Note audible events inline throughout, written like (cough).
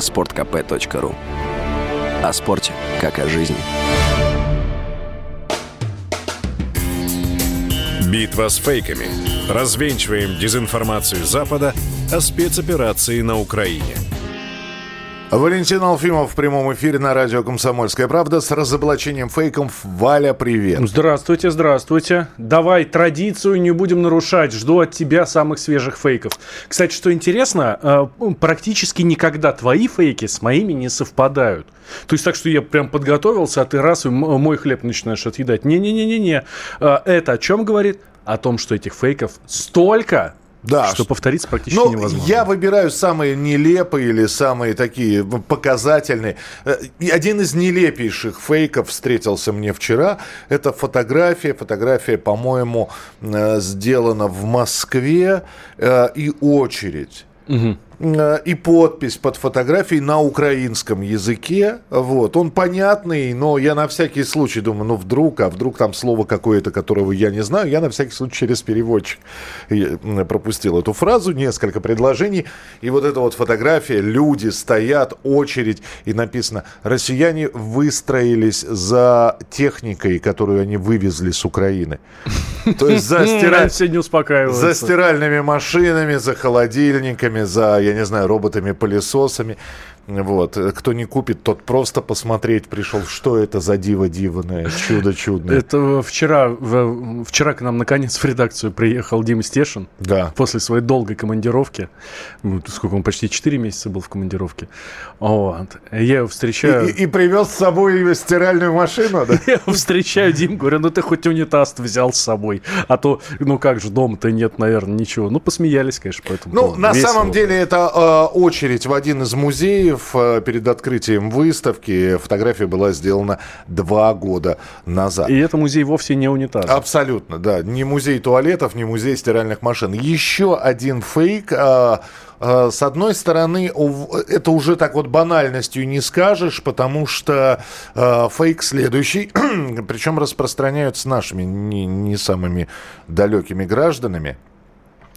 sportkp.ru О спорте, как о жизни. Битва с фейками. Развенчиваем дезинформацию Запада о спецоперации на Украине – Валентин Алфимов в прямом эфире на радио «Комсомольская правда» с разоблачением фейков. Валя, привет. Здравствуйте, здравствуйте. Давай традицию не будем нарушать. Жду от тебя самых свежих фейков. Кстати, что интересно, э, практически никогда твои фейки с моими не совпадают. То есть так, что я прям подготовился, а ты раз мой хлеб начинаешь отъедать. Не-не-не-не-не. Э, это о чем говорит? О том, что этих фейков столько, да. Что повторить практически ну, невозможно. Я выбираю самые нелепые или самые такие показательные. Э, один из нелепейших фейков встретился мне вчера. Это фотография. Фотография, по-моему, э, сделана в Москве. Э, и очередь. Угу. Э, и подпись под фотографией на украинском языке. Вот. Он понятный, но я на всякий случай думаю, ну вдруг, а вдруг там слово какое-то, которого я не знаю, я на всякий случай через переводчик пропустил эту фразу, несколько предложений. И вот эта вот фотография, люди стоят, очередь, и написано, россияне выстроились за техникой, которую они вывезли с Украины. То есть за, за стиральными машинами, за холодильниками, за, я не знаю, роботами-пылесосами. Вот. Кто не купит, тот просто посмотреть пришел, что это за диво дивное, чудо чудное. Это вчера, вчера к нам наконец в редакцию приехал Дима Стешин. Да. После своей долгой командировки. Сколько он, почти 4 месяца был в командировке. Вот. Я его встречаю... И, и, и привез с собой стиральную машину, да? (laughs) Я его встречаю, Дим, говорю, ну ты хоть унитаз взял с собой. А то, ну как же, дома-то нет, наверное, ничего. Ну, посмеялись, конечно, поэтому. Ну, на самом деле, это э, очередь в один из музеев Киев э, перед открытием выставки. Фотография была сделана два года назад. И это музей вовсе не унитаз. Абсолютно, да. Не музей туалетов, не музей стиральных машин. Еще один фейк. А, а, с одной стороны, это уже так вот банальностью не скажешь, потому что фейк следующий, (clears throat) причем распространяются нашими не, не самыми далекими гражданами.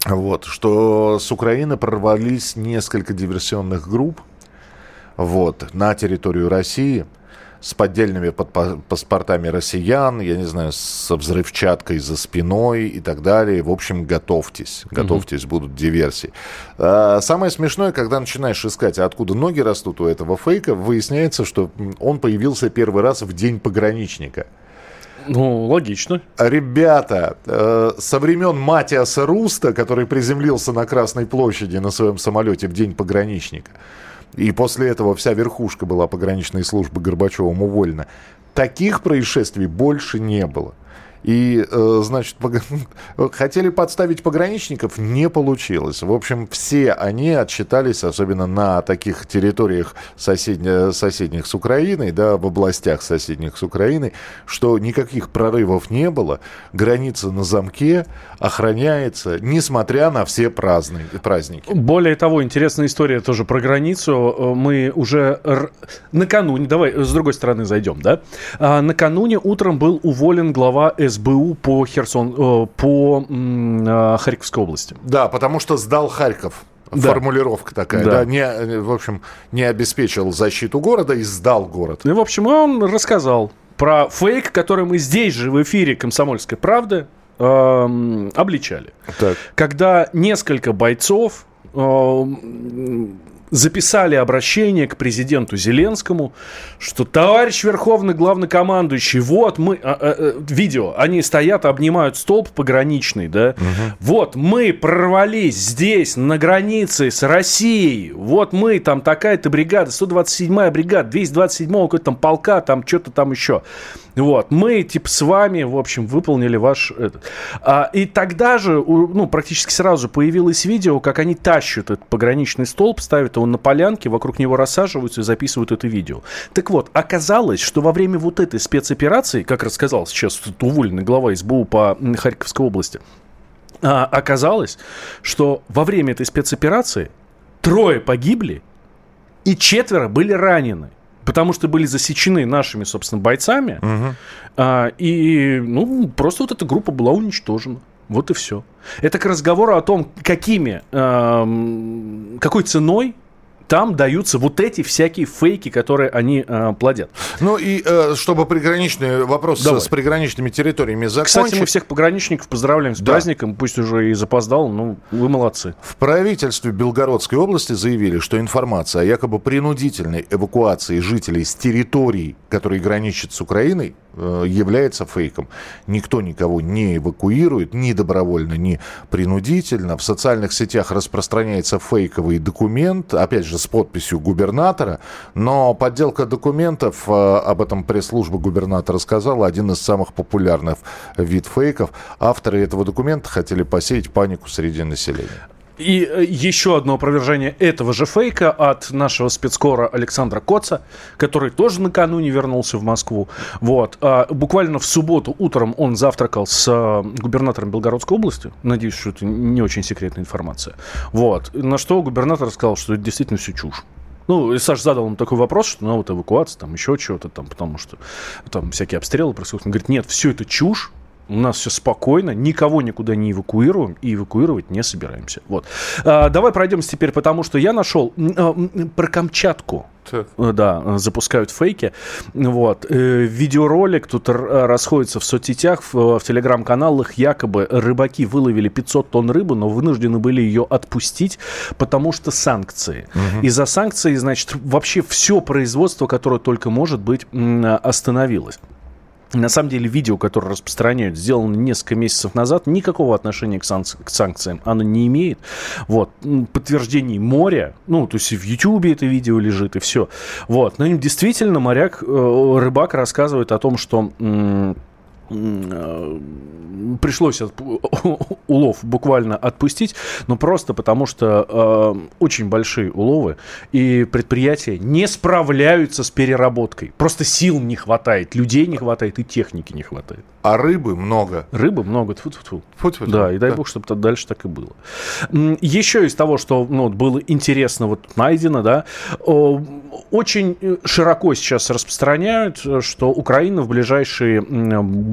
Вот, что с Украины прорвались несколько диверсионных групп, вот, на территорию России с поддельными паспортами россиян, я не знаю, со взрывчаткой за спиной и так далее. В общем, готовьтесь, готовьтесь, угу. будут диверсии. А, самое смешное, когда начинаешь искать, откуда ноги растут у этого фейка, выясняется, что он появился первый раз в день пограничника. Ну, логично. Ребята, э, со времен Матиаса Руста, который приземлился на Красной площади на своем самолете в день пограничника, и после этого вся верхушка была пограничной службы Горбачевым уволена. Таких происшествий больше не было. И, э, значит, (laughs) хотели подставить пограничников, не получилось. В общем, все они отчитались, особенно на таких территориях соседних, соседних с Украиной, да, в областях соседних с Украиной, что никаких прорывов не было, граница на замке охраняется, несмотря на все праздники. Более того, интересная история тоже про границу. Мы уже накануне, давай с другой стороны зайдем, да? А, накануне утром был уволен глава СБ СБУ по Херсон, э, по э, Харьковской области. Да, потому что сдал Харьков. Да. Формулировка такая, да. да, не, в общем, не обеспечил защиту города и сдал город. И, в общем, он рассказал про фейк, который мы здесь же в эфире «Комсомольской правды» э, обличали. Так. Когда несколько бойцов э, записали обращение к президенту Зеленскому, что товарищ Верховный Главнокомандующий, вот мы, а, а, а, видео, они стоят, обнимают столб пограничный, да, угу. вот мы прорвались здесь, на границе с Россией, вот мы, там такая-то бригада, 127-я бригада, 227-го какой-то там полка, там что-то там еще. Вот, мы, типа, с вами, в общем, выполнили ваш... Этот. А, и тогда же, ну, практически сразу появилось видео, как они тащат этот пограничный столб, ставят его на полянке, вокруг него рассаживаются и записывают это видео. Так вот, оказалось, что во время вот этой спецоперации, как рассказал сейчас уволенный глава СБУ по Харьковской области, а, оказалось, что во время этой спецоперации трое погибли и четверо были ранены потому что были засечены нашими, собственно, бойцами. Угу. А, и, ну, просто вот эта группа была уничтожена. Вот и все. Это к разговору о том, какими, э, какой ценой там даются вот эти всякие фейки, которые они э, плодят. Ну и э, чтобы приграничный вопрос Давай. с приграничными территориями закончить. Кстати, мы всех пограничников поздравляем с да. праздником, пусть уже и запоздал, но вы молодцы. В правительстве Белгородской области заявили, что информация о якобы принудительной эвакуации жителей с территорий, которые граничат с Украиной, является фейком. Никто никого не эвакуирует ни добровольно, ни принудительно. В социальных сетях распространяется фейковый документ, опять же, с подписью губернатора, но подделка документов, э, об этом пресс-служба губернатора сказала, один из самых популярных вид фейков. Авторы этого документа хотели посеять панику среди населения. И э, еще одно опровержение этого же фейка от нашего спецкора Александра Коца, который тоже накануне вернулся в Москву. Вот. А буквально в субботу утром он завтракал с э, губернатором Белгородской области. Надеюсь, что это не очень секретная информация. Вот. На что губернатор сказал, что это действительно все чушь. Ну, и Саш задал ему такой вопрос, что ну вот эвакуация, там еще чего-то там, потому что там всякие обстрелы происходят. Он говорит, нет, все это чушь, у нас все спокойно, никого никуда не эвакуируем и эвакуировать не собираемся. Вот. А, давай пройдемся теперь, потому что я нашел а, про Камчатку. Так. Э, да, запускают фейки. Вот. Э, видеоролик тут расходится в соцсетях, в, в телеграм-каналах. Якобы рыбаки выловили 500 тонн рыбы, но вынуждены были ее отпустить, потому что санкции. Угу. Из-за санкций, значит, вообще все производство, которое только может быть, остановилось. На самом деле видео, которое распространяют, сделано несколько месяцев назад, никакого отношения к, санк- к санкциям оно не имеет. Вот. Подтверждений моря, ну, то есть в Ютьюбе это видео лежит и все. Вот. Но действительно моряк, э, рыбак рассказывает о том, что Э, пришлось от, (laughs) улов буквально отпустить, но просто потому что э, очень большие уловы и предприятия не справляются с переработкой. Просто сил не хватает, людей не хватает и техники не хватает. А рыбы много. Рыбы много. Тьфу -тьфу -тьфу. Да, и дай да. бог, чтобы дальше так и было. Еще из того, что ну, было интересно вот найдено, да, очень э, широко сейчас распространяют, что Украина в ближайшие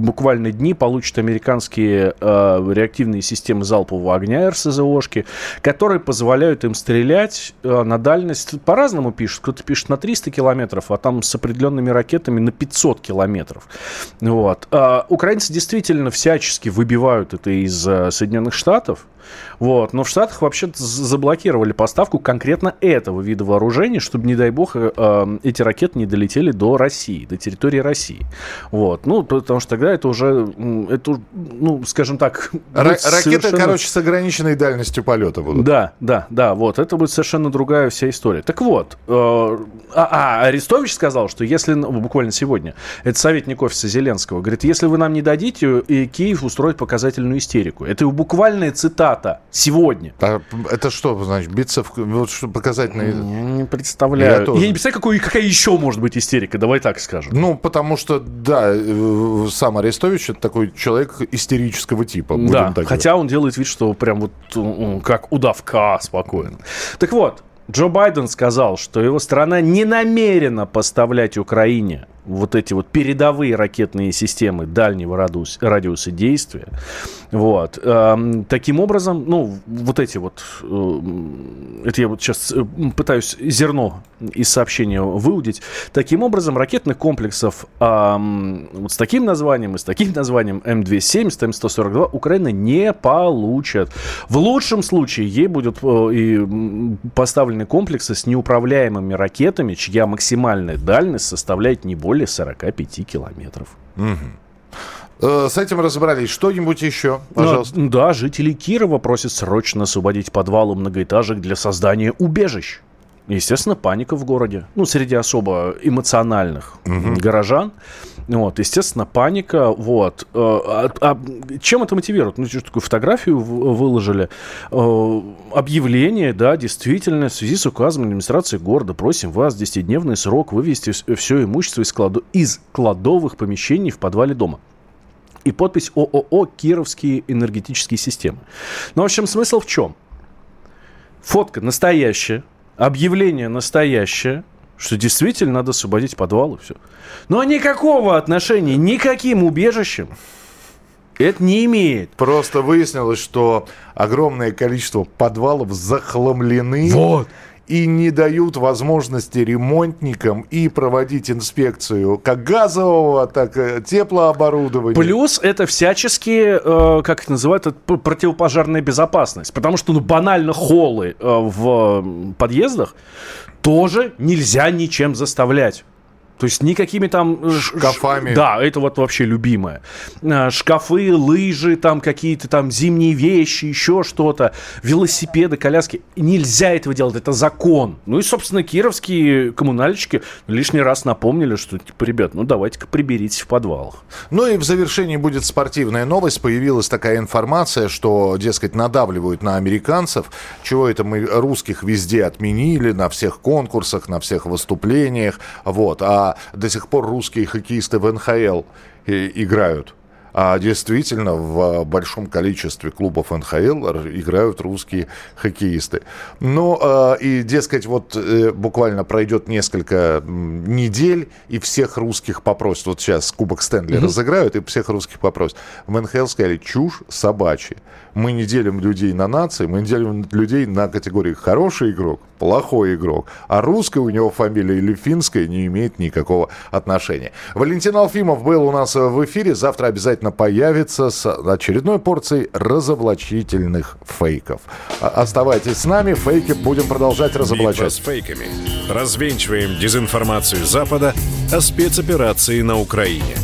буквально дни получит американские э, реактивные системы залпового огня РСЗОшки, которые позволяют им стрелять э, на дальность, по-разному пишут, кто-то пишет на 300 километров, а там с определенными ракетами на 500 километров. Вот. А украинцы действительно всячески выбивают это из э, Соединенных Штатов, вот. Но в Штатах вообще заблокировали поставку конкретно этого вида вооружений, чтобы, не дай бог, э, э, эти ракеты не долетели до России, до территории России. Вот. Ну, потому что тогда это уже, это, ну, скажем так... Ра- совершенно... Ракеты, короче, с ограниченной дальностью полета будут. Да, да, да, вот. Это будет совершенно другая вся история. Так вот, э, а, а, Арестович сказал, что если, ну, буквально сегодня, это советник офиса Зеленского, говорит, если вы нам не дадите, и Киев устроит показательную истерику. Это буквальная цитата сегодня. А это что, значит, биться в... Вот что показательно... Я не представляю. Я, тоже. Я не представляю, какой, какая еще может быть истерика, давай так скажем. Ну, потому что, да, э, сам Арестович это такой человек истерического типа. Да, хотя говорить. он делает вид, что прям вот как удавка спокойно. Так вот, Джо Байден сказал, что его страна не намерена поставлять Украине вот эти вот передовые ракетные системы дальнего радиуса, радиуса действия. Вот. Эм, таким образом, ну, вот эти вот, э, это я вот сейчас э, пытаюсь зерно из сообщения выудить. Таким образом, ракетных комплексов эм, вот с таким названием и с таким названием М270, М142 Украина не получат. В лучшем случае ей будут э, и поставлены комплексы с неуправляемыми ракетами, чья максимальная дальность составляет не более более 45 километров. Угу. С этим разобрались. Что-нибудь еще, ну, пожалуйста? Ну, да, жители Кирова просят срочно освободить подвалы многоэтажек для создания убежищ. Естественно, паника в городе. Ну, среди особо эмоциональных угу. горожан. Вот, естественно, паника. Вот. Э, а, а чем это мотивирует? Ну, что такую фотографию выложили. Э, объявление, да, действительно, в связи с указом администрации города просим вас 10-дневный срок вывести все имущество из, кладо... из кладовых помещений в подвале дома и подпись ООО «Кировские энергетические системы». Ну, в общем, смысл в чем? Фотка настоящая, объявление настоящее, что действительно надо освободить подвалы, все. Но никакого отношения никаким убежищем это не имеет. Просто выяснилось, что огромное количество подвалов захламлены. Вот. И не дают возможности ремонтникам и проводить инспекцию как газового, так и теплооборудования. Плюс это всячески, э, как их называют, противопожарная безопасность. Потому что, ну, банально холлы э, в подъездах тоже нельзя ничем заставлять. То есть никакими там... Шкафами. Да, это вот вообще любимое. Э, шкафы, лыжи, там какие-то там зимние вещи, еще что-то, велосипеды, коляски. Нельзя этого делать, это закон. Ну и, собственно, кировские коммунальщики лишний раз напомнили, что, типа, ребят, ну давайте-ка приберитесь в подвалах. Ну и в завершении будет спортивная новость. Появилась такая информация, что, дескать, надавливают на американцев. Чего это мы русских везде отменили, на всех конкурсах, на всех выступлениях. Вот. А до сих пор русские хоккеисты в НХЛ играют. А действительно, в большом количестве клубов НХЛ играют русские хоккеисты. Ну, э, и, дескать, вот э, буквально пройдет несколько недель, и всех русских попросят. Вот сейчас Кубок Стэнли mm-hmm. разыграют, и всех русских попросят. В НХЛ сказали, чушь собачья. Мы не делим людей на нации, мы делим людей на категории хороший игрок, плохой игрок. А русская у него фамилия или финская не имеет никакого отношения. Валентин Алфимов был у нас в эфире. Завтра обязательно появится с очередной порцией разоблачительных фейков. Оставайтесь с нами, фейки будем продолжать разоблачать. Битва с фейками. Развенчиваем дезинформацию Запада о спецоперации на Украине.